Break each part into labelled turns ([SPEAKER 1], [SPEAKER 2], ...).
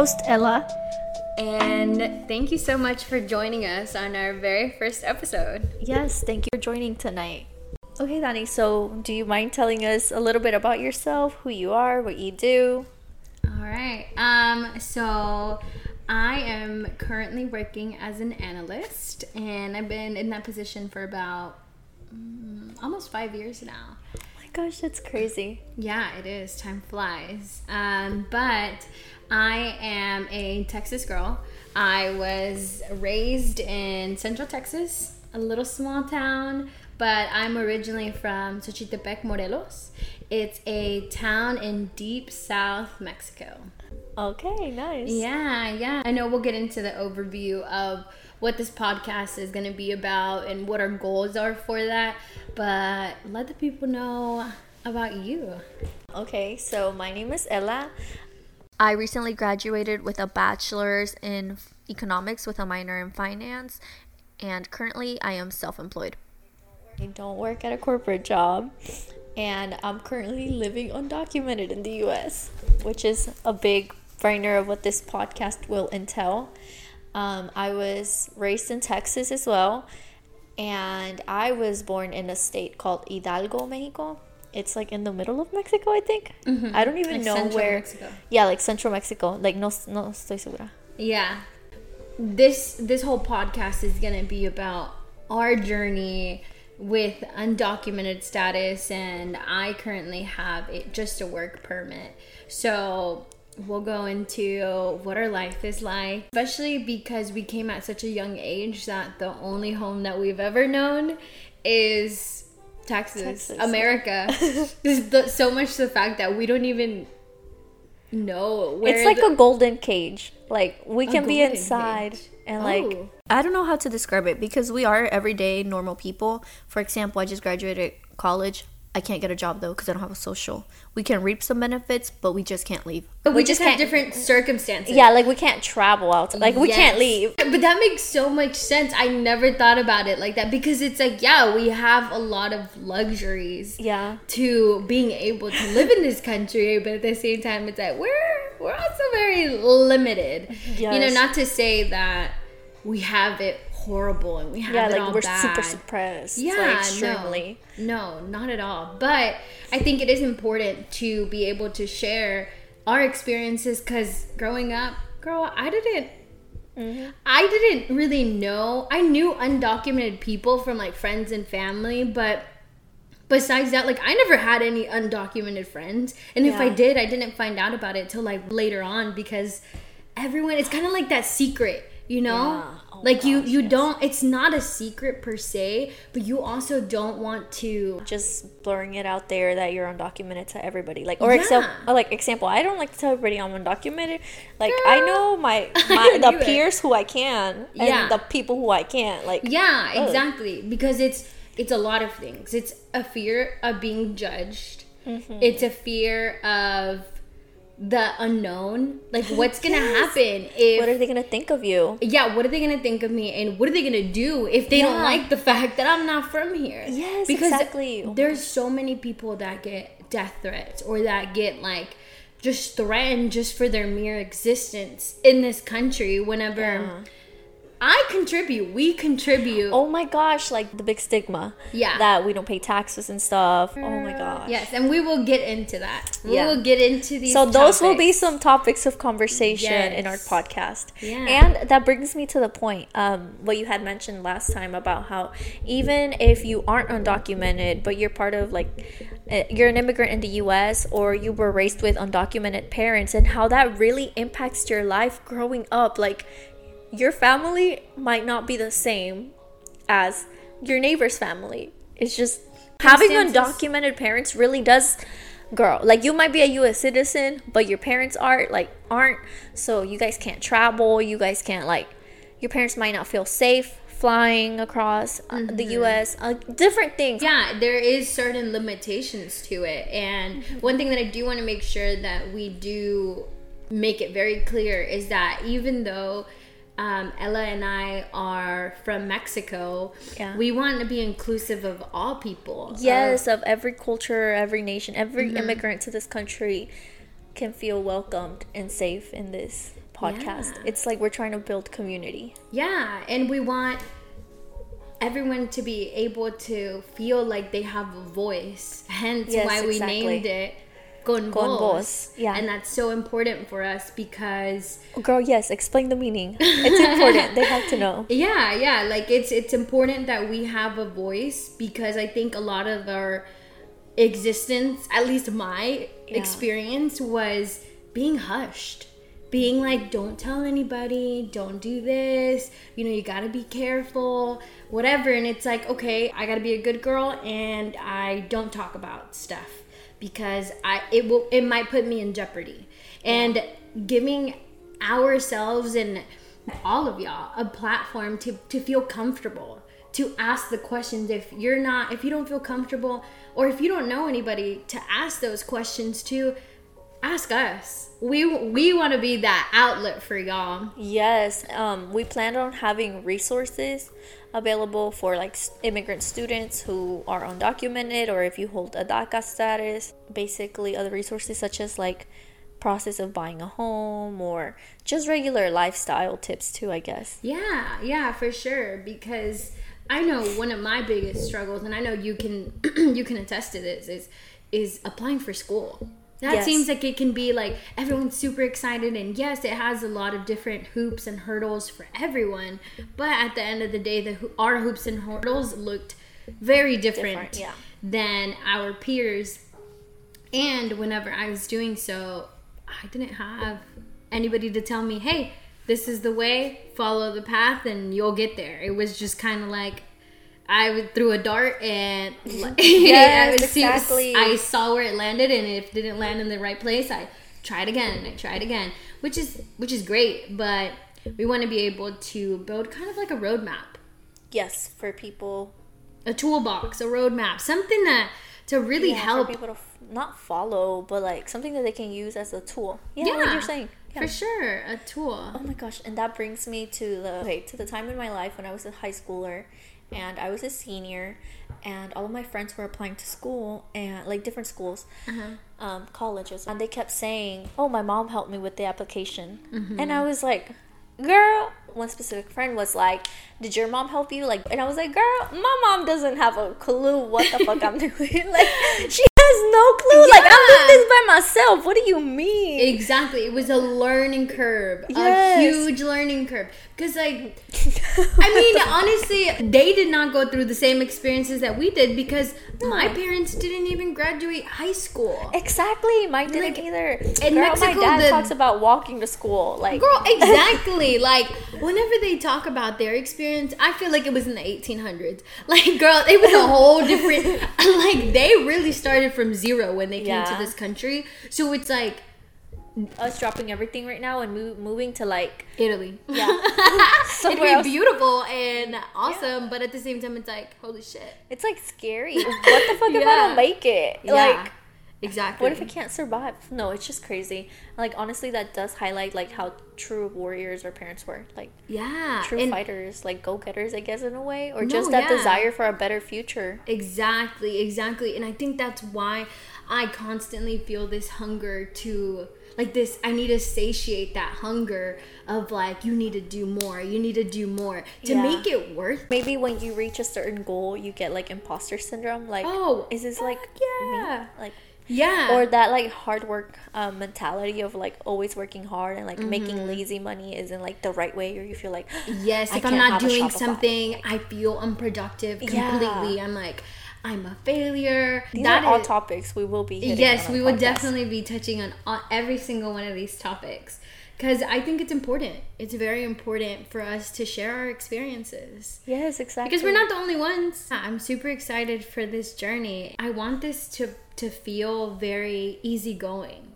[SPEAKER 1] host,
[SPEAKER 2] Ella.
[SPEAKER 1] and thank you so much for joining us on our very first episode.
[SPEAKER 2] Yes, thank you for joining tonight. Okay, Dani, so do you mind telling us a little bit about yourself, who you are, what you do?
[SPEAKER 1] All right. Um, so I am currently working as an analyst, and I've been in that position for about mm, almost five years now.
[SPEAKER 2] Oh my gosh, that's crazy.
[SPEAKER 1] Yeah, it is. Time flies. Um, but I am a Texas girl. I was raised in Central Texas, a little small town, but I'm originally from Xochitepec, Morelos. It's a town in deep South Mexico.
[SPEAKER 2] Okay, nice.
[SPEAKER 1] Yeah, yeah. I know we'll get into the overview of what this podcast is going to be about and what our goals are for that, but let the people know about you.
[SPEAKER 2] Okay, so my name is Ella. I recently graduated with a bachelor's in economics with a minor in finance, and currently I am self employed. I don't work at a corporate job, and I'm currently living undocumented in the US, which is a big brainer of what this podcast will entail. Um, I was raised in Texas as well, and I was born in a state called Hidalgo, Mexico. It's like in the middle of Mexico, I think. Mm-hmm. I don't even
[SPEAKER 1] Like
[SPEAKER 2] know
[SPEAKER 1] Central
[SPEAKER 2] where.
[SPEAKER 1] Mexico.
[SPEAKER 2] Yeah, like central Mexico. Like no, no estoy segura.
[SPEAKER 1] Yeah. This this whole podcast is going to be about our journey with undocumented status and I currently have it just a work permit. So we'll go into what our life is like, especially because we came at such a young age that the only home that we've ever known is Texas,
[SPEAKER 2] Texas.
[SPEAKER 1] America. There's the, so much the fact that we don't even know where
[SPEAKER 2] it's like
[SPEAKER 1] the-
[SPEAKER 2] a golden cage. Like we can be inside
[SPEAKER 1] cage.
[SPEAKER 2] and like
[SPEAKER 1] Oh.
[SPEAKER 2] I don't know how to describe it because we are everyday normal people. For example, I just graduated college. I can't get a job though because I don't have a social. We can reap some benefits, but we just can't leave.
[SPEAKER 1] But we, just have
[SPEAKER 2] can't-
[SPEAKER 1] different circumstances.
[SPEAKER 2] Yeah, like we can't travel out. Like we can't leave.
[SPEAKER 1] But that makes so much sense. I never thought about it like that because it's like, yeah, we have a lot of luxuries
[SPEAKER 2] Yeah.
[SPEAKER 1] to being able to live in this country, but at the same time, it's like we're we're also very limited. You know, not to say that we have it horrible and we have
[SPEAKER 2] Yeah, like we're
[SPEAKER 1] bad.
[SPEAKER 2] super suppressed.
[SPEAKER 1] Yeah,
[SPEAKER 2] like, extremely.
[SPEAKER 1] No, no, not at all. But I think it is important to be able to share our experiences because growing up, girl, I didn't.
[SPEAKER 2] Mm-hmm.
[SPEAKER 1] I didn't really know. I knew undocumented people from like friends and family, but besides that, like I never had any undocumented friends. And if I did, I didn't find out about it till like later on because everyone. It's kind of like that secret, you know.
[SPEAKER 2] Yeah. Oh
[SPEAKER 1] like you,
[SPEAKER 2] gosh,
[SPEAKER 1] you
[SPEAKER 2] yes.
[SPEAKER 1] don't. It's not a secret per se, but you also don't want to.
[SPEAKER 2] Just blurring it out there that you're undocumented to everybody. Like or
[SPEAKER 1] Yeah.
[SPEAKER 2] example, like example, I don't like to tell everybody I'm undocumented. Like I know my, my the
[SPEAKER 1] it.
[SPEAKER 2] peers who I can and
[SPEAKER 1] Yeah.
[SPEAKER 2] the people who I can't. Like
[SPEAKER 1] Yeah,
[SPEAKER 2] Oh.
[SPEAKER 1] exactly. Because it's it's a lot of things. It's a fear of being judged.
[SPEAKER 2] Mm-hmm.
[SPEAKER 1] It's a fear of the unknown. Like what's gonna
[SPEAKER 2] Yes.
[SPEAKER 1] happen if
[SPEAKER 2] what are they gonna think of you?
[SPEAKER 1] yeah, what are they gonna think of me, and what are they gonna do if they don't like the fact that I'm not from here?
[SPEAKER 2] Yes, exactly. Oh
[SPEAKER 1] There's so many people that get death threats or that get like just threatened just for their mere existence in this country. Whenever
[SPEAKER 2] Yeah.
[SPEAKER 1] I contribute, we contribute.
[SPEAKER 2] Oh my gosh, like the big stigma.
[SPEAKER 1] Yeah.
[SPEAKER 2] That we don't pay taxes and stuff. Oh my gosh.
[SPEAKER 1] Yes, and we will get into that. We
[SPEAKER 2] Yeah.
[SPEAKER 1] will get into these.
[SPEAKER 2] So those will be some topics of conversation in our podcast.
[SPEAKER 1] Yeah.
[SPEAKER 2] And that brings me to the point, um, what you had mentioned last time about how even if you aren't undocumented, but you're part of like uh, you're an immigrant in the US or you were raised with undocumented parents and how that really impacts your life growing up. Like your family might not be the same as your neighbor's family. It's just having undocumented parents really does girl like you might be a US citizen but your parents are like aren't. So you guys can't travel you guys can't like your parents might not feel safe flying across uh, the US uh, different things.
[SPEAKER 1] Yeah, there is certain limitations to it. And one thing that I do want to make sure that we do make it very clear is that even though um, Ella and I are from Mexico.
[SPEAKER 2] Yeah.
[SPEAKER 1] We want to be inclusive of all people.
[SPEAKER 2] Yes, of every culture, every nation, every
[SPEAKER 1] Mm-hmm.
[SPEAKER 2] immigrant to this country can feel welcomed and safe in this podcast.
[SPEAKER 1] Yeah.
[SPEAKER 2] It's like we're trying to build community.
[SPEAKER 1] Yeah, and we want everyone to be able to feel like they have a voice. Hence
[SPEAKER 2] Yes,
[SPEAKER 1] why we
[SPEAKER 2] exactly.
[SPEAKER 1] named it Con,
[SPEAKER 2] Con
[SPEAKER 1] Voz.
[SPEAKER 2] Voz, yeah.
[SPEAKER 1] And that's so important for us because
[SPEAKER 2] Girl, yes, explain the meaning. It's important. they have to know.
[SPEAKER 1] yeah, yeah, like it's it's important that we have a voice because I think a lot of our existence, at least my
[SPEAKER 2] Yeah.
[SPEAKER 1] experience was being hushed. Being like, don't tell anybody, don't do this, you know, you gotta be careful, whatever. And it's like, okay, I gotta be a good girl and I don't talk about stuff because I it will it might put me in jeopardy. And giving ourselves and all of y'all a platform to, to feel comfortable to ask the questions if you're not if you don't feel comfortable or if you don't know anybody to ask those questions to ask us we we want to be that outlet for y'all
[SPEAKER 2] Yes, um, we planned on having resources available for like immigrant students who are undocumented or if you hold a DACA status. Basically, other resources such as like process of buying a home or just regular lifestyle tips too. I guess.
[SPEAKER 1] Yeah, yeah, for sure. Because I know one of my biggest struggles, and I know you can you can attest to this, is is applying for school. That
[SPEAKER 2] Yes.
[SPEAKER 1] seems like it can be like everyone's super excited, and yes, it has a lot of different hoops and hurdles for everyone. But at the end of the day, the our hoops and hurdles looked very different,
[SPEAKER 2] Different, yeah.
[SPEAKER 1] than our peers. And whenever I was doing so, I didn't have anybody to tell me, hey, this is the way, follow the path, and you'll get there. It was just kind of like I threw a dart and
[SPEAKER 2] Yes, exactly.
[SPEAKER 1] I saw where it landed, and if it didn't land in the right place, I tried again and I tried again, which is which is great. But we want to be able to build kind of like a roadmap
[SPEAKER 2] Yes, for people.
[SPEAKER 1] a toolbox, a roadmap, something that to really
[SPEAKER 2] yeah,
[SPEAKER 1] help.
[SPEAKER 2] people to f- not follow, but like something that they can use as a tool. Yeah, like you're saying. Yeah.
[SPEAKER 1] for sure, a tool.
[SPEAKER 2] Oh my gosh, and that brings me to the okay, to the time in my life when I was a high schooler and I was a senior and all of my friends were applying to school and like different schools, um, colleges, and they kept saying, "Oh, my mom helped me with the application," and I was like, "Girl." One specific friend was like, "Did your mom help you?" Like, and I was like, "Girl, my mom doesn't have a clue what the fuck I'm doing. Like, she no clue. Like, I'm doing this by myself. What do you mean?"
[SPEAKER 1] Exactly. It was a learning curve,
[SPEAKER 2] Yes.
[SPEAKER 1] a huge learning curve. Because, like, I mean, honestly, they did not go through the same experiences that we did because my parents didn't even graduate high school.
[SPEAKER 2] Exactly, mine didn't
[SPEAKER 1] Like,
[SPEAKER 2] either.
[SPEAKER 1] in
[SPEAKER 2] Girl,
[SPEAKER 1] Mexico,
[SPEAKER 2] my dad
[SPEAKER 1] the-
[SPEAKER 2] talks about walking to school. Like,
[SPEAKER 1] Girl, exactly. like, whenever they talk about their experience, I feel like it was in the 1800s. Like, girl, it was a whole different. like, they really started from zero when they came
[SPEAKER 2] Yeah.
[SPEAKER 1] to this country. So it's like
[SPEAKER 2] us dropping everything right now and move, moving to like
[SPEAKER 1] Italy.
[SPEAKER 2] yeah,
[SPEAKER 1] It'd be
[SPEAKER 2] else.
[SPEAKER 1] beautiful and awesome, but at the same time, it's like, holy shit.
[SPEAKER 2] It's like scary. What the fuck if I
[SPEAKER 1] Yeah.
[SPEAKER 2] don't make it?
[SPEAKER 1] Yeah,
[SPEAKER 2] Like,
[SPEAKER 1] exactly.
[SPEAKER 2] what if I can't survive? No, it's just crazy. Like, honestly, that does highlight like how true warriors our parents were. Like,
[SPEAKER 1] Yeah,
[SPEAKER 2] true
[SPEAKER 1] and
[SPEAKER 2] fighters, like go getters, I guess, in a way, or
[SPEAKER 1] No,
[SPEAKER 2] just that
[SPEAKER 1] yeah.
[SPEAKER 2] desire for a better future.
[SPEAKER 1] exactly, exactly, and I think that's why I constantly feel this hunger to like this. I need to satiate that hunger of like you need to do more, you need to do more to
[SPEAKER 2] Yeah.
[SPEAKER 1] make it worth.
[SPEAKER 2] Maybe when you reach a certain goal, you get like imposter syndrome. Like,
[SPEAKER 1] Oh,
[SPEAKER 2] is this like
[SPEAKER 1] yeah.
[SPEAKER 2] me? Like,
[SPEAKER 1] Yeah,
[SPEAKER 2] or that like hard work um, mentality of like always working hard and like
[SPEAKER 1] Mm-hmm.
[SPEAKER 2] making lazy money isn't like the right way or you feel like
[SPEAKER 1] Yes, if I'm not doing something, I feel unproductive
[SPEAKER 2] Yeah.
[SPEAKER 1] completely. I'm like, I'm a failure.
[SPEAKER 2] these
[SPEAKER 1] That
[SPEAKER 2] are all
[SPEAKER 1] is-
[SPEAKER 2] topics we will be hitting
[SPEAKER 1] yes we
[SPEAKER 2] our
[SPEAKER 1] would
[SPEAKER 2] podcast.
[SPEAKER 1] definitely be touching on, on every single one of these topics because i think it's important. It's very important for us to share our experiences.
[SPEAKER 2] Yes exactly
[SPEAKER 1] because we're not the only ones. I'm super excited for this journey. I want this to to feel very easygoing.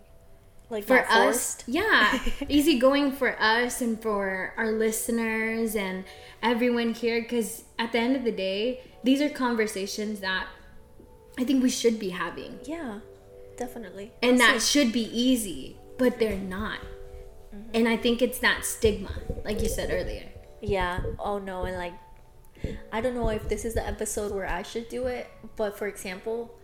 [SPEAKER 2] Like
[SPEAKER 1] for us yeah. Easygoing for us and for our listeners and everyone here. Because at the end of the day these are conversations that i think we should be having.
[SPEAKER 2] Yeah definitely.
[SPEAKER 1] And that should be easy but they're not And I think it's that stigma, like you said earlier.
[SPEAKER 2] Yeah. Oh no, and like I don't know if this is the episode where I should do it, but for example,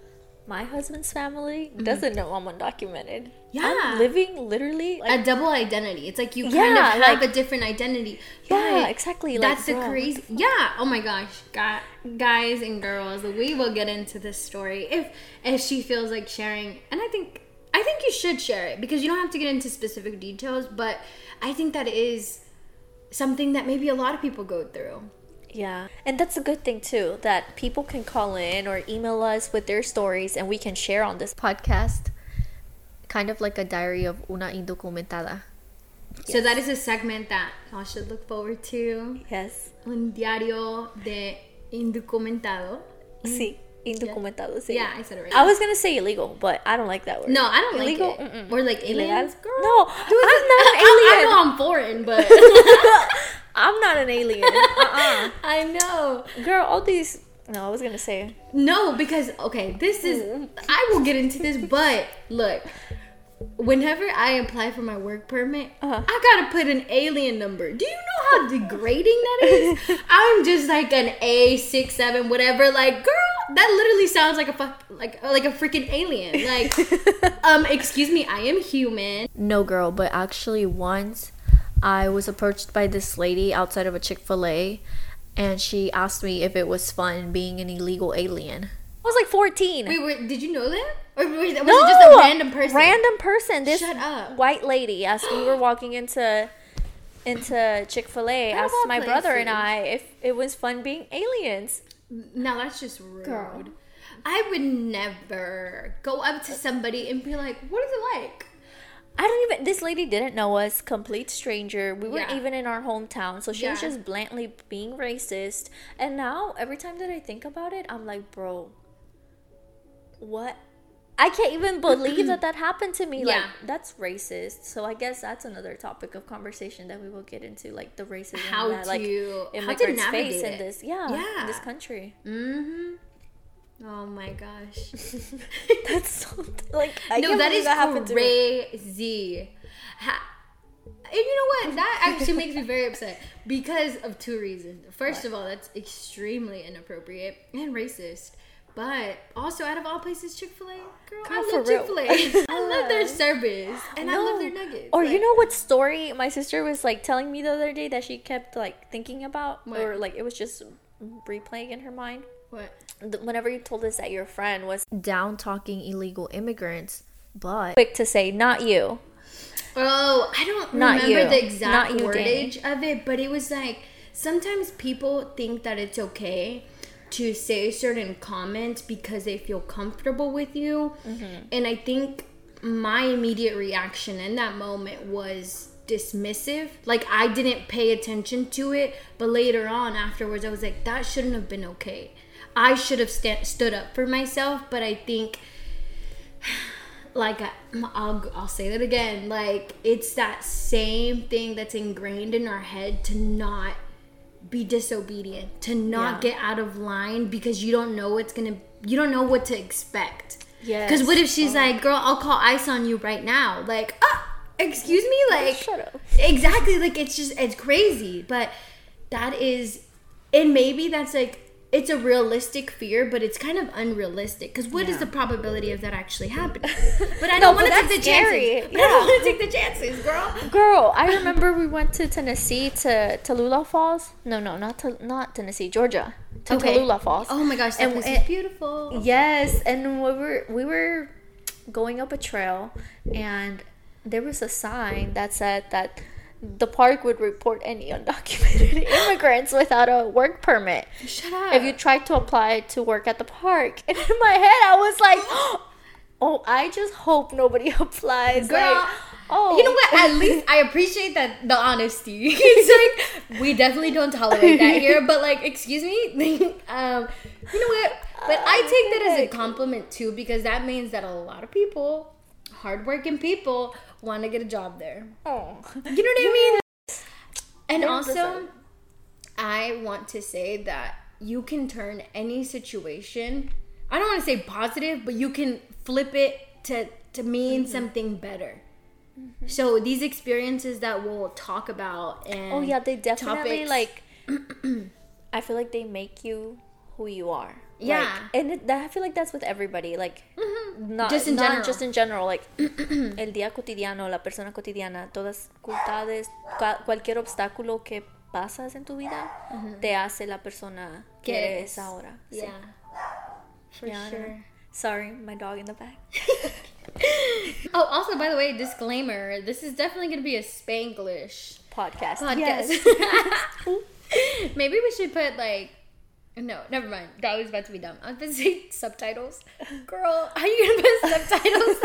[SPEAKER 2] my husband's family doesn't know I'm undocumented.
[SPEAKER 1] Mm-hmm. Yeah.
[SPEAKER 2] I'm living literally like
[SPEAKER 1] a double identity. It's like you kind of have
[SPEAKER 2] like-
[SPEAKER 1] a different identity.
[SPEAKER 2] Yeah, exactly, like,
[SPEAKER 1] That's the crazy. Yeah. Oh my gosh, Gu- guys and girls, we will get into this story if if she feels like sharing. And I think I think you should share it because you don't have to get into specific details. But I think that is something that maybe a lot of people go through.
[SPEAKER 2] Yeah. And that's a good thing too, that people can call in or email us with their stories and we can share on this podcast. Kind of like a diary of una indocumentada.
[SPEAKER 1] So that is a segment that y'all should look forward to.
[SPEAKER 2] Yes.
[SPEAKER 1] Un diario de indocumentado.
[SPEAKER 2] Sí. Sí.
[SPEAKER 1] Yeah, I said it right.
[SPEAKER 2] I was gonna say illegal, but I don't like that word.
[SPEAKER 1] No, I don't
[SPEAKER 2] illegal.
[SPEAKER 1] like it.
[SPEAKER 2] Mm-mm.
[SPEAKER 1] Or like
[SPEAKER 2] Illegal?
[SPEAKER 1] aliens, girl.
[SPEAKER 2] No,
[SPEAKER 1] is
[SPEAKER 2] I'm not an
[SPEAKER 1] I, I
[SPEAKER 2] alien.
[SPEAKER 1] know I'm foreign, but
[SPEAKER 2] I'm not an alien. uh-uh.
[SPEAKER 1] I know.
[SPEAKER 2] Girl, all these. No, I was gonna say.
[SPEAKER 1] No, because okay, this is.
[SPEAKER 2] Mm.
[SPEAKER 1] I will get into this, but look. Whenever I apply for my work permit,
[SPEAKER 2] Uh-huh.
[SPEAKER 1] I gotta put an alien number. Do you know how degrading that is? I'm just like an A six seven whatever. Like, girl, that literally sounds like a fuck, like like a freaking alien. Like, um, excuse me, I am human.
[SPEAKER 2] No, girl, but actually, once I was approached by this lady outside of a Chick fil A, and she asked me if it was fun being an illegal alien. I was like 14.
[SPEAKER 1] Wait, wait, did you know that, or was, was
[SPEAKER 2] no!
[SPEAKER 1] it just a random person?
[SPEAKER 2] Random person. This
[SPEAKER 1] Shut up.
[SPEAKER 2] white lady, as we were walking into into Chick fil A, asked
[SPEAKER 1] all
[SPEAKER 2] my brother and. I if it was fun being aliens.
[SPEAKER 1] No, that's just rude.
[SPEAKER 2] Girl.
[SPEAKER 1] I would never go up to somebody and be like, "What is it like?"
[SPEAKER 2] I don't even. This lady didn't know us. Complete stranger. We weren't
[SPEAKER 1] Yeah.
[SPEAKER 2] even in our hometown, so she was just blatantly being racist. And now, every time that I think about it, I'm like, bro, what? I can't even believe that that happened to me. Like, that's racist. So I guess that's another topic of conversation that we will get into, like the racism
[SPEAKER 1] How
[SPEAKER 2] that like
[SPEAKER 1] to- how to navigate
[SPEAKER 2] face in
[SPEAKER 1] it.
[SPEAKER 2] this, yeah,
[SPEAKER 1] Yeah.
[SPEAKER 2] in this country.
[SPEAKER 1] Mm-hmm. Oh my gosh.
[SPEAKER 2] That's so, like I
[SPEAKER 1] no, that is
[SPEAKER 2] to me.
[SPEAKER 1] crazy. Ha- and you know what? That actually makes me very upset because of two reasons. First of all, that's extremely inappropriate and racist. But also, out of all places, Chick Fil A, girl, I love. Chick Fil A. I love their service and I love their nuggets.
[SPEAKER 2] Or you know what story my sister was like telling me the other day that she kept like thinking about,
[SPEAKER 1] What?
[SPEAKER 2] or like it was just replaying in her mind.
[SPEAKER 1] what?
[SPEAKER 2] Whenever you told us that your friend was down talking illegal immigrants, but quick to say, not you.
[SPEAKER 1] Oh, I don't
[SPEAKER 2] Not
[SPEAKER 1] remember
[SPEAKER 2] you.
[SPEAKER 1] the exact
[SPEAKER 2] Not you,
[SPEAKER 1] wordage of it, but it was like sometimes people think that it's okay to say certain comments because they feel comfortable with you.
[SPEAKER 2] Mm-hmm.
[SPEAKER 1] And I think my immediate reaction in that moment was dismissive. Like I didn't pay attention to it, but later on afterwards I was like that shouldn't have been okay. I should have sta- stood up for myself, but I think like I, I'll I'll say that again. Like it's that same thing that's ingrained in our head to not be disobedient, to not
[SPEAKER 2] Yeah.
[SPEAKER 1] get out of line because you don't know what's gonna. You don't know what to expect.
[SPEAKER 2] Yeah.
[SPEAKER 1] Because what if she's like, "Girl, I'll call ICE on you right now." Like, ah, excuse me, like,
[SPEAKER 2] Shut up.
[SPEAKER 1] exactly. Like it's just it's crazy, but that is, and maybe that's like it's a realistic fear, but it's kind of unrealistic. Because what is
[SPEAKER 2] Yeah.
[SPEAKER 1] the probability of that actually happening? But I don't
[SPEAKER 2] but
[SPEAKER 1] want to take the
[SPEAKER 2] scary.
[SPEAKER 1] chances. But I don't want to take the chances, girl.
[SPEAKER 2] Girl, I remember we went to Tennessee to Tallulah Falls. No, no, not to, not Tennessee, Georgia. To
[SPEAKER 1] Okay.
[SPEAKER 2] Tallulah Falls.
[SPEAKER 1] Oh my gosh, that
[SPEAKER 2] And-
[SPEAKER 1] place
[SPEAKER 2] and-
[SPEAKER 1] is beautiful.
[SPEAKER 2] Yes, and we were we were going up a trail, and there was a sign that said that the park would report any undocumented immigrants without a work permit
[SPEAKER 1] Shut up.
[SPEAKER 2] if you tried to apply to work at the park. And in my head, I was like, "Oh, I just hope nobody applies."
[SPEAKER 1] Girl,
[SPEAKER 2] Like, oh,
[SPEAKER 1] You know what? At least I appreciate that the honesty. it's like we definitely don't tolerate that here. But like, excuse me, um, you know what? But I take that as a compliment too because that means that a lot of people, hardworking people, want to get a job there.
[SPEAKER 2] Oh.
[SPEAKER 1] You know what I mean? And
[SPEAKER 2] 100%.
[SPEAKER 1] also, I want to say that you can turn any situation. I don't want to say positive, but you can flip it to to mean mm-hmm. something better. Mm-hmm. So these experiences that we'll talk about and
[SPEAKER 2] Oh yeah, they definitely
[SPEAKER 1] topics-
[SPEAKER 2] like. I feel like they make you who you are.
[SPEAKER 1] Yeah.
[SPEAKER 2] Like, and it, that, I feel like that's with everybody. Like, mm-hmm. not
[SPEAKER 1] Just in
[SPEAKER 2] not
[SPEAKER 1] general.
[SPEAKER 2] just in general. Like, el día cotidiano, la persona cotidiana, todas dificultades, cualquier obstáculo que pasas en tu vida, mm-hmm. te hace la persona que eres ahora. Sí.
[SPEAKER 1] yeah, for
[SPEAKER 2] Yeah,
[SPEAKER 1] sure.
[SPEAKER 2] Sorry, my dog in the back.
[SPEAKER 1] Oh, also by the way, disclaimer: this is definitely going to be a Spanglish
[SPEAKER 2] Podcast.
[SPEAKER 1] podcast.
[SPEAKER 2] Yes.
[SPEAKER 1] Maybe we should put like. No, never mind. That was about to be dumb. I was about to say subtitles. Girl, how you gonna put subtitles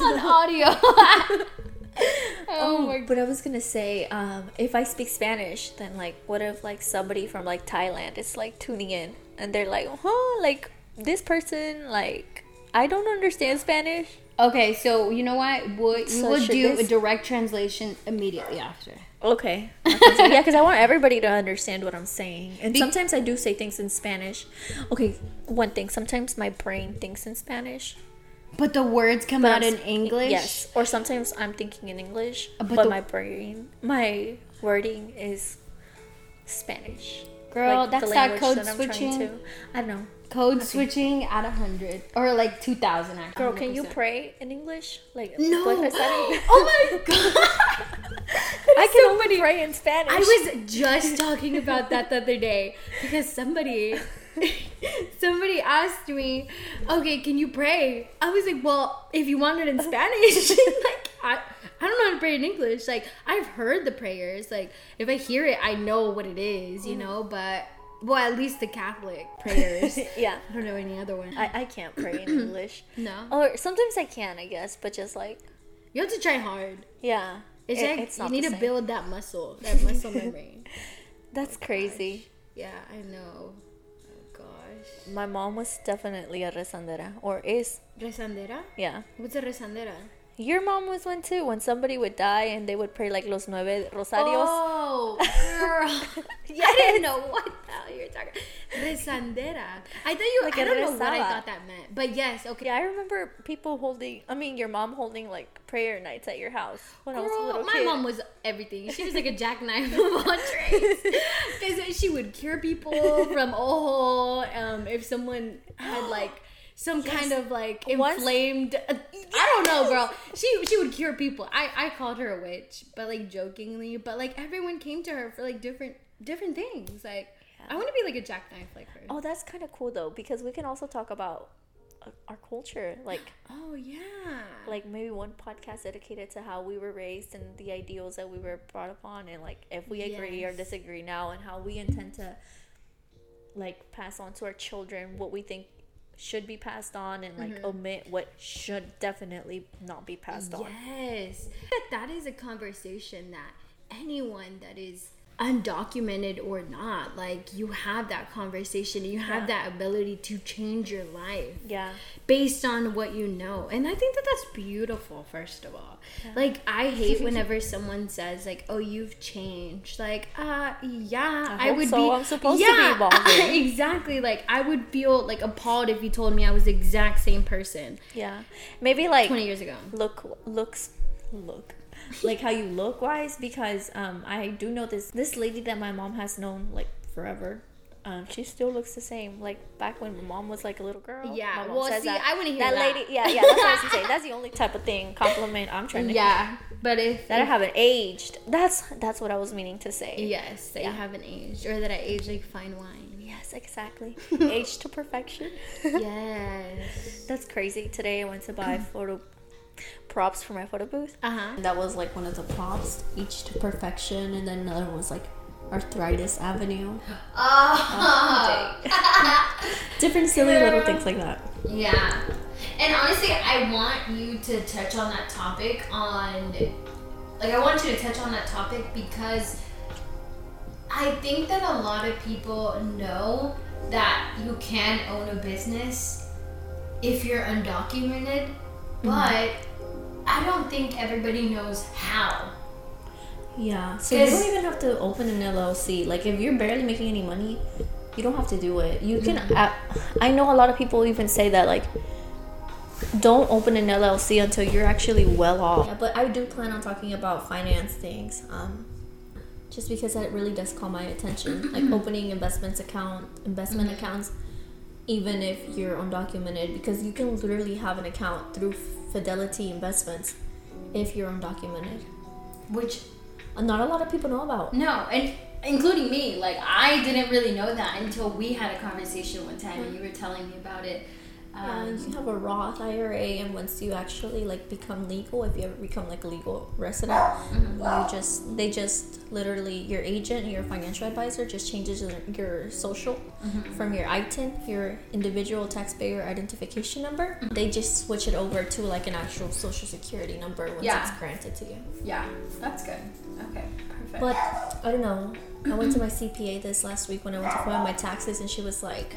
[SPEAKER 1] on audio? oh,
[SPEAKER 2] Oh,
[SPEAKER 1] my god.
[SPEAKER 2] but I was gonna say, um, if I speak Spanish, then like, what if like somebody from like Thailand is like tuning in and they're like, huh, like this person, like, I don't understand Spanish.
[SPEAKER 1] Okay, so you know what? We'll, we will do
[SPEAKER 2] this-
[SPEAKER 1] a direct translation immediately after.
[SPEAKER 2] Okay. yeah, because I want everybody to understand what I'm saying. And
[SPEAKER 1] Be-
[SPEAKER 2] sometimes I do say things in Spanish. Okay, one thing. Sometimes my brain thinks in Spanish.
[SPEAKER 1] But the words come
[SPEAKER 2] but
[SPEAKER 1] out
[SPEAKER 2] I'm
[SPEAKER 1] in English.
[SPEAKER 2] Yes. Or sometimes I'm thinking in English, but,
[SPEAKER 1] but the-
[SPEAKER 2] my brain, my wording is Spanish.
[SPEAKER 1] Girl,
[SPEAKER 2] Like,
[SPEAKER 1] that's that code
[SPEAKER 2] that I'm
[SPEAKER 1] switching.
[SPEAKER 2] to- I don't know.
[SPEAKER 1] Code switching at a hundred or like two thousand.
[SPEAKER 2] Girl, can you pray in English? Like,
[SPEAKER 1] No.
[SPEAKER 2] what is that in-
[SPEAKER 1] oh my god.
[SPEAKER 2] I can only pray in Spanish.
[SPEAKER 1] I was just talking about that the other day because somebody somebody asked me, "Okay, can you pray?" I was like, "Well, if you want it in Spanish." like I I don't know how to pray in English. Like I've heard the prayers. Like if I hear it, I know what it is, you know, but well, at least the Catholic prayers.
[SPEAKER 2] yeah.
[SPEAKER 1] I don't know any other one.
[SPEAKER 2] I, I can't pray in English.
[SPEAKER 1] no.
[SPEAKER 2] Or sometimes I can, I guess, but just like,
[SPEAKER 1] You have to try hard.
[SPEAKER 2] yeah.
[SPEAKER 1] It's
[SPEAKER 2] it-
[SPEAKER 1] like
[SPEAKER 2] not
[SPEAKER 1] you need to
[SPEAKER 2] same.
[SPEAKER 1] build that muscle, that muscle memory.
[SPEAKER 2] That's oh crazy.
[SPEAKER 1] Yeah, I know. Oh gosh.
[SPEAKER 2] My mom was definitely a rezandera, or is.
[SPEAKER 1] Rezandera?
[SPEAKER 2] Yeah.
[SPEAKER 1] What's a rezandera?
[SPEAKER 2] Your mom was one too. When somebody would die and they would pray like los nueve rosarios.
[SPEAKER 1] Oh, girl. yeah, I didn't know what the hell you were talking. Rezandera. I thought you.
[SPEAKER 2] Like
[SPEAKER 1] I don't know what I thought that meant, but yes, okay.
[SPEAKER 2] Yeah, I remember people holding. I mean, your mom holding like prayer nights at your house when I was a little
[SPEAKER 1] my
[SPEAKER 2] kid.
[SPEAKER 1] mom was everything. She was like a jackknife of all trades. Because she would cure people from ojo. Um, if someone had like some kind of like inflamed, I don't know, girl. She she would cure people. I I called her a witch, but like jokingly. But like everyone came to her for like different different things. Like I want to be like a jackknife like her.
[SPEAKER 2] Oh, that's kind of cool though, because we can also talk about uh, our culture, like
[SPEAKER 1] Oh yeah.
[SPEAKER 2] like maybe one podcast dedicated to how we were raised and the ideals that we were brought upon, and like if we agree or disagree now, and how we intend to like pass on to our children what we think should be passed on, and like mm-hmm. omit what should definitely not be passed on.
[SPEAKER 1] Yes. That that is a conversation that anyone that is undocumented or not, like you have that conversation. You have
[SPEAKER 2] Yeah.
[SPEAKER 1] that ability to change your life
[SPEAKER 2] Yeah.
[SPEAKER 1] based on what you know. And I think that that's beautiful, first of all. Like, I hate whenever someone says, like, oh, you've changed. Like, uh, yeah,
[SPEAKER 2] I
[SPEAKER 1] I, would
[SPEAKER 2] so.
[SPEAKER 1] be.
[SPEAKER 2] I'm supposed to be
[SPEAKER 1] yeah,
[SPEAKER 2] evolving.
[SPEAKER 1] exactly. Like, I would feel like appalled if you told me I was the exact same person
[SPEAKER 2] Yeah. Maybe like
[SPEAKER 1] 20 years ago.
[SPEAKER 2] look looks look like how you look wise because um I do know this this lady that my mom has known like forever. Um, she still looks the same, like back when my mom was like a little girl.
[SPEAKER 1] Yeah, well, see,
[SPEAKER 2] that.
[SPEAKER 1] I wanna hear
[SPEAKER 2] that
[SPEAKER 1] that.
[SPEAKER 2] lady. Yeah, yeah, that's what I was gonna. That's the only type of thing compliment I'm trying to.
[SPEAKER 1] Yeah, but if
[SPEAKER 2] that I haven't aged. That's that's what I was meaning to say.
[SPEAKER 1] yes, that
[SPEAKER 2] Yeah.
[SPEAKER 1] you haven't aged, or that I age like fine wine.
[SPEAKER 2] Yes, exactly. Age to perfection.
[SPEAKER 1] yes.
[SPEAKER 2] That's crazy. Today I went to buy photo props for my photo booth.
[SPEAKER 1] Uh huh.
[SPEAKER 2] That was like one of the props, each to perfection, and then another one was like Arthritis Avenue.
[SPEAKER 1] Oh.
[SPEAKER 2] Different silly little things like that.
[SPEAKER 1] Yeah. And honestly, I want you to touch on that topic on like I want you to touch on that topic because I think that a lot of people know that you can own a business if you're undocumented, but I don't think everybody knows how.
[SPEAKER 2] Yeah. So you don't even have to open an LLC. Like if you're barely making any money, you don't have to do it. You can. I, I know a lot of people even say that like don't open an LLC until you're actually well off. Yeah, but I do plan on talking about finance things. Um, just because that really does call my attention, like opening investments account, investment mm-hmm. accounts, even if you're undocumented, because you can literally have an account through Fidelity Investments if you're undocumented,
[SPEAKER 1] which
[SPEAKER 2] not a lot of people know about.
[SPEAKER 1] No, and including me, like I didn't really know that until we had a conversation one time, mm-hmm. and you were telling me about it
[SPEAKER 2] yeah, um, you have a Roth IRA, and once you actually like become legal, if you ever become like a legal resident, mm-hmm. you just they just literally your agent, your financial advisor, just changes your social mm-hmm. from your ITIN, your individual taxpayer identification number. Mm-hmm. They just switch it over to like an actual social security number once yeah. it's granted to you.
[SPEAKER 1] Yeah, that's good. Okay, perfect.
[SPEAKER 2] But I don't know. I went to my CPA this last week when I went to file my taxes, and she was like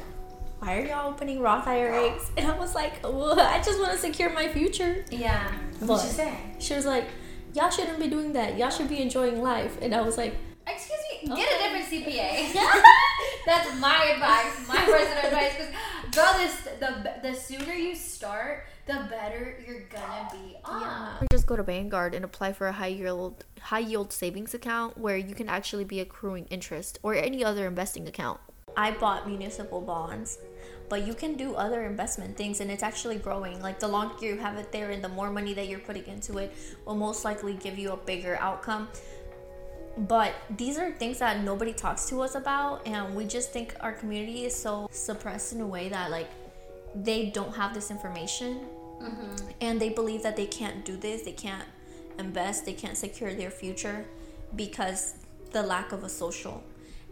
[SPEAKER 2] why are y'all opening Roth IRAs? And I was like, well, I just want to secure my future.
[SPEAKER 1] Yeah. What she say?
[SPEAKER 2] She was like, y'all shouldn't be doing that. Y'all should be enjoying life. And I was like,
[SPEAKER 1] excuse me, okay. get a different CPA. That's my advice, my personal advice. Because girl, this the the sooner you start, the better you're gonna be
[SPEAKER 2] Yeah. Just go to Vanguard and apply for a high yield high yield savings account where you can actually be accruing interest or any other investing account. I bought municipal bonds but you can do other investment things and it's actually growing. Like the longer you have it there and the more money that you're putting into it will most likely give you a bigger outcome. But these are things that nobody talks to us about and we just think our community is so suppressed in a way that like they don't have this information. Mm-hmm. and they believe that they can't do this they can't invest they can't secure their future because the lack of a social.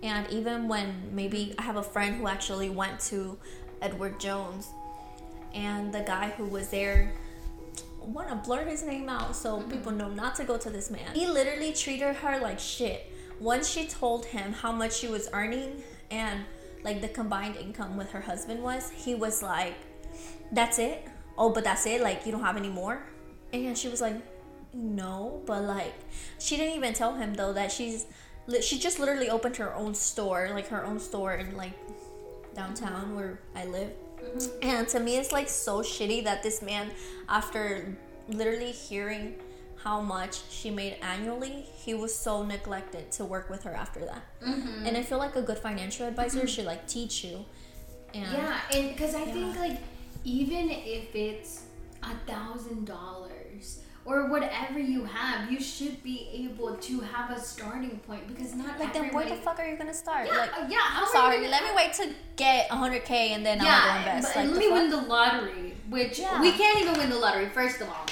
[SPEAKER 2] And even when maybe I have a friend who actually went to Edward Jones, and the guy who was there want to blur his name out so mm-hmm. people know not to go to this man. He literally treated her like shit. Once she told him how much she was earning and like the combined income with her husband was, he was like, "That's it? Oh, but that's it? Like you don't have any more?" And she was like, "No, but like she didn't even tell him though that she's she just literally opened her own store, like her own store and like downtown where I live. Mm-hmm. And to me, it's like so shitty that this man, after literally hearing how much she made annually, he was so neglected to work with her after that. Mm-hmm. And I feel like a good financial advisor mm-hmm. should like teach you.
[SPEAKER 1] And, yeah, and because I yeah. think like even if it's a thousand dollars or whatever you have, you should be able to have a starting point because not
[SPEAKER 2] like
[SPEAKER 1] then
[SPEAKER 2] where the fuck are you gonna start?
[SPEAKER 1] Yeah,
[SPEAKER 2] like,
[SPEAKER 1] uh, yeah.
[SPEAKER 2] I'm sorry. Let me wait to get 100k and then yeah, I'll go invest.
[SPEAKER 1] But like, let me fuck? win the lottery, which yeah. we can't even win the lottery. First of all.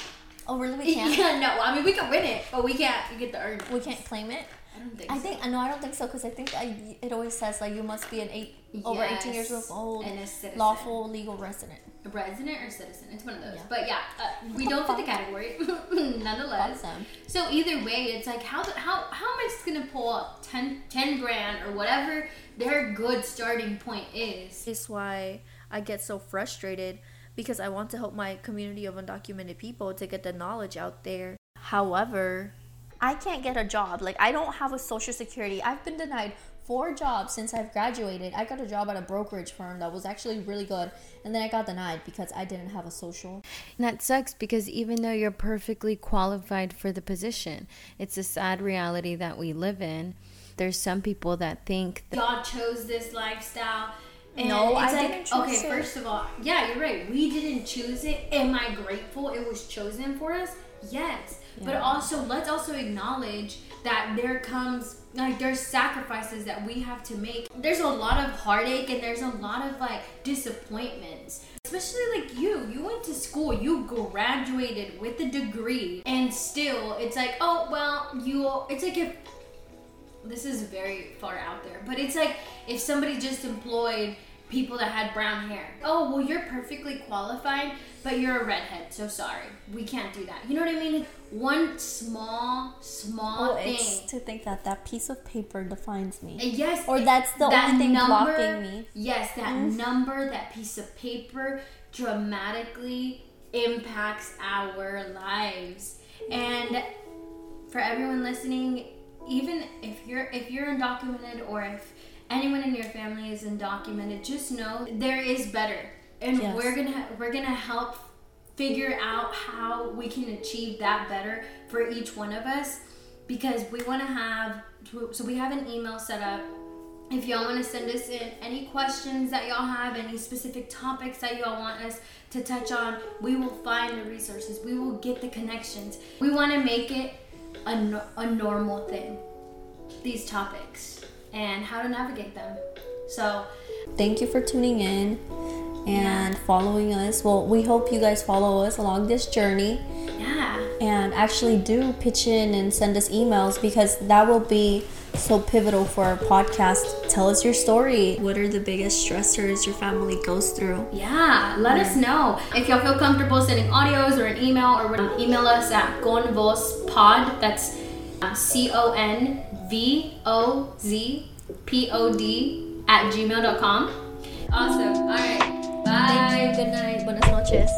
[SPEAKER 2] Oh really? We can't.
[SPEAKER 1] Yeah, no. I mean, we can win it, but we can't get the earnings.
[SPEAKER 2] We can't claim it. I don't think. So. I so. think no, I don't think so because I think I, it always says like you must be an eight yes. over 18 years old, and a lawful legal resident
[SPEAKER 1] resident or citizen. It's one of those. Yeah. But yeah, uh, we don't fit the category, nonetheless. Awesome. So either way, it's like how how how am I just gonna pull up 10, 10 grand or whatever their good starting point is?
[SPEAKER 2] Is why I get so frustrated because I want to help my community of undocumented people to get the knowledge out there. However, I can't get a job. Like I don't have a social security. I've been denied four jobs since I've graduated. I got a job at a brokerage firm that was actually really good, and then I got denied because I didn't have a social.
[SPEAKER 1] And that sucks because even though you're perfectly qualified for the position, it's a sad reality that we live in. There's some people that think that y'all chose this lifestyle.
[SPEAKER 2] And no, I like, didn't choose
[SPEAKER 1] okay, it. first of all, yeah, you're right. We didn't choose it. Am I grateful it was chosen for us? Yes. Yeah. But also, let's also acknowledge that there comes like there's sacrifices that we have to make. There's a lot of heartache and there's a lot of like disappointments. Especially like you, you went to school, you graduated with a degree, and still it's like, oh well, you. It's like if this is very far out there, but it's like if somebody just employed people that had brown hair. Oh, well, you're perfectly qualified, but you're a redhead, so sorry. We can't do that. You know what I mean? One small, small oh, thing. It's
[SPEAKER 2] to think that that piece of paper defines me.
[SPEAKER 1] Yes.
[SPEAKER 2] Or that's the that only thing number, blocking me.
[SPEAKER 1] Yes, that mm. number, that piece of paper dramatically impacts our lives. And for everyone listening, even if you're if you're undocumented or if anyone in your family is undocumented, just know there is better, and yes. we're gonna we're gonna help figure out how we can achieve that better for each one of us because we want to have so we have an email set up. If y'all want to send us in any questions that y'all have any specific topics that y'all want us to touch on we will find the resources. We will get the connections. We want to make it a, a normal thing these topics and how to navigate them so
[SPEAKER 2] thank you for tuning in and yeah. following us well we hope you guys follow us along this journey
[SPEAKER 1] yeah
[SPEAKER 2] and actually do pitch in and send us emails because that will be so pivotal for our podcast. Tell us your story. What are the biggest stressors your family goes through?
[SPEAKER 1] Yeah, let yeah. us know. If y'all feel comfortable sending audios or an email or email us at convozpod. That's uh, C O N V O Z P O D at gmail.com. Awesome. All right. Bye.
[SPEAKER 2] Thank you. Good night. Buenas noches.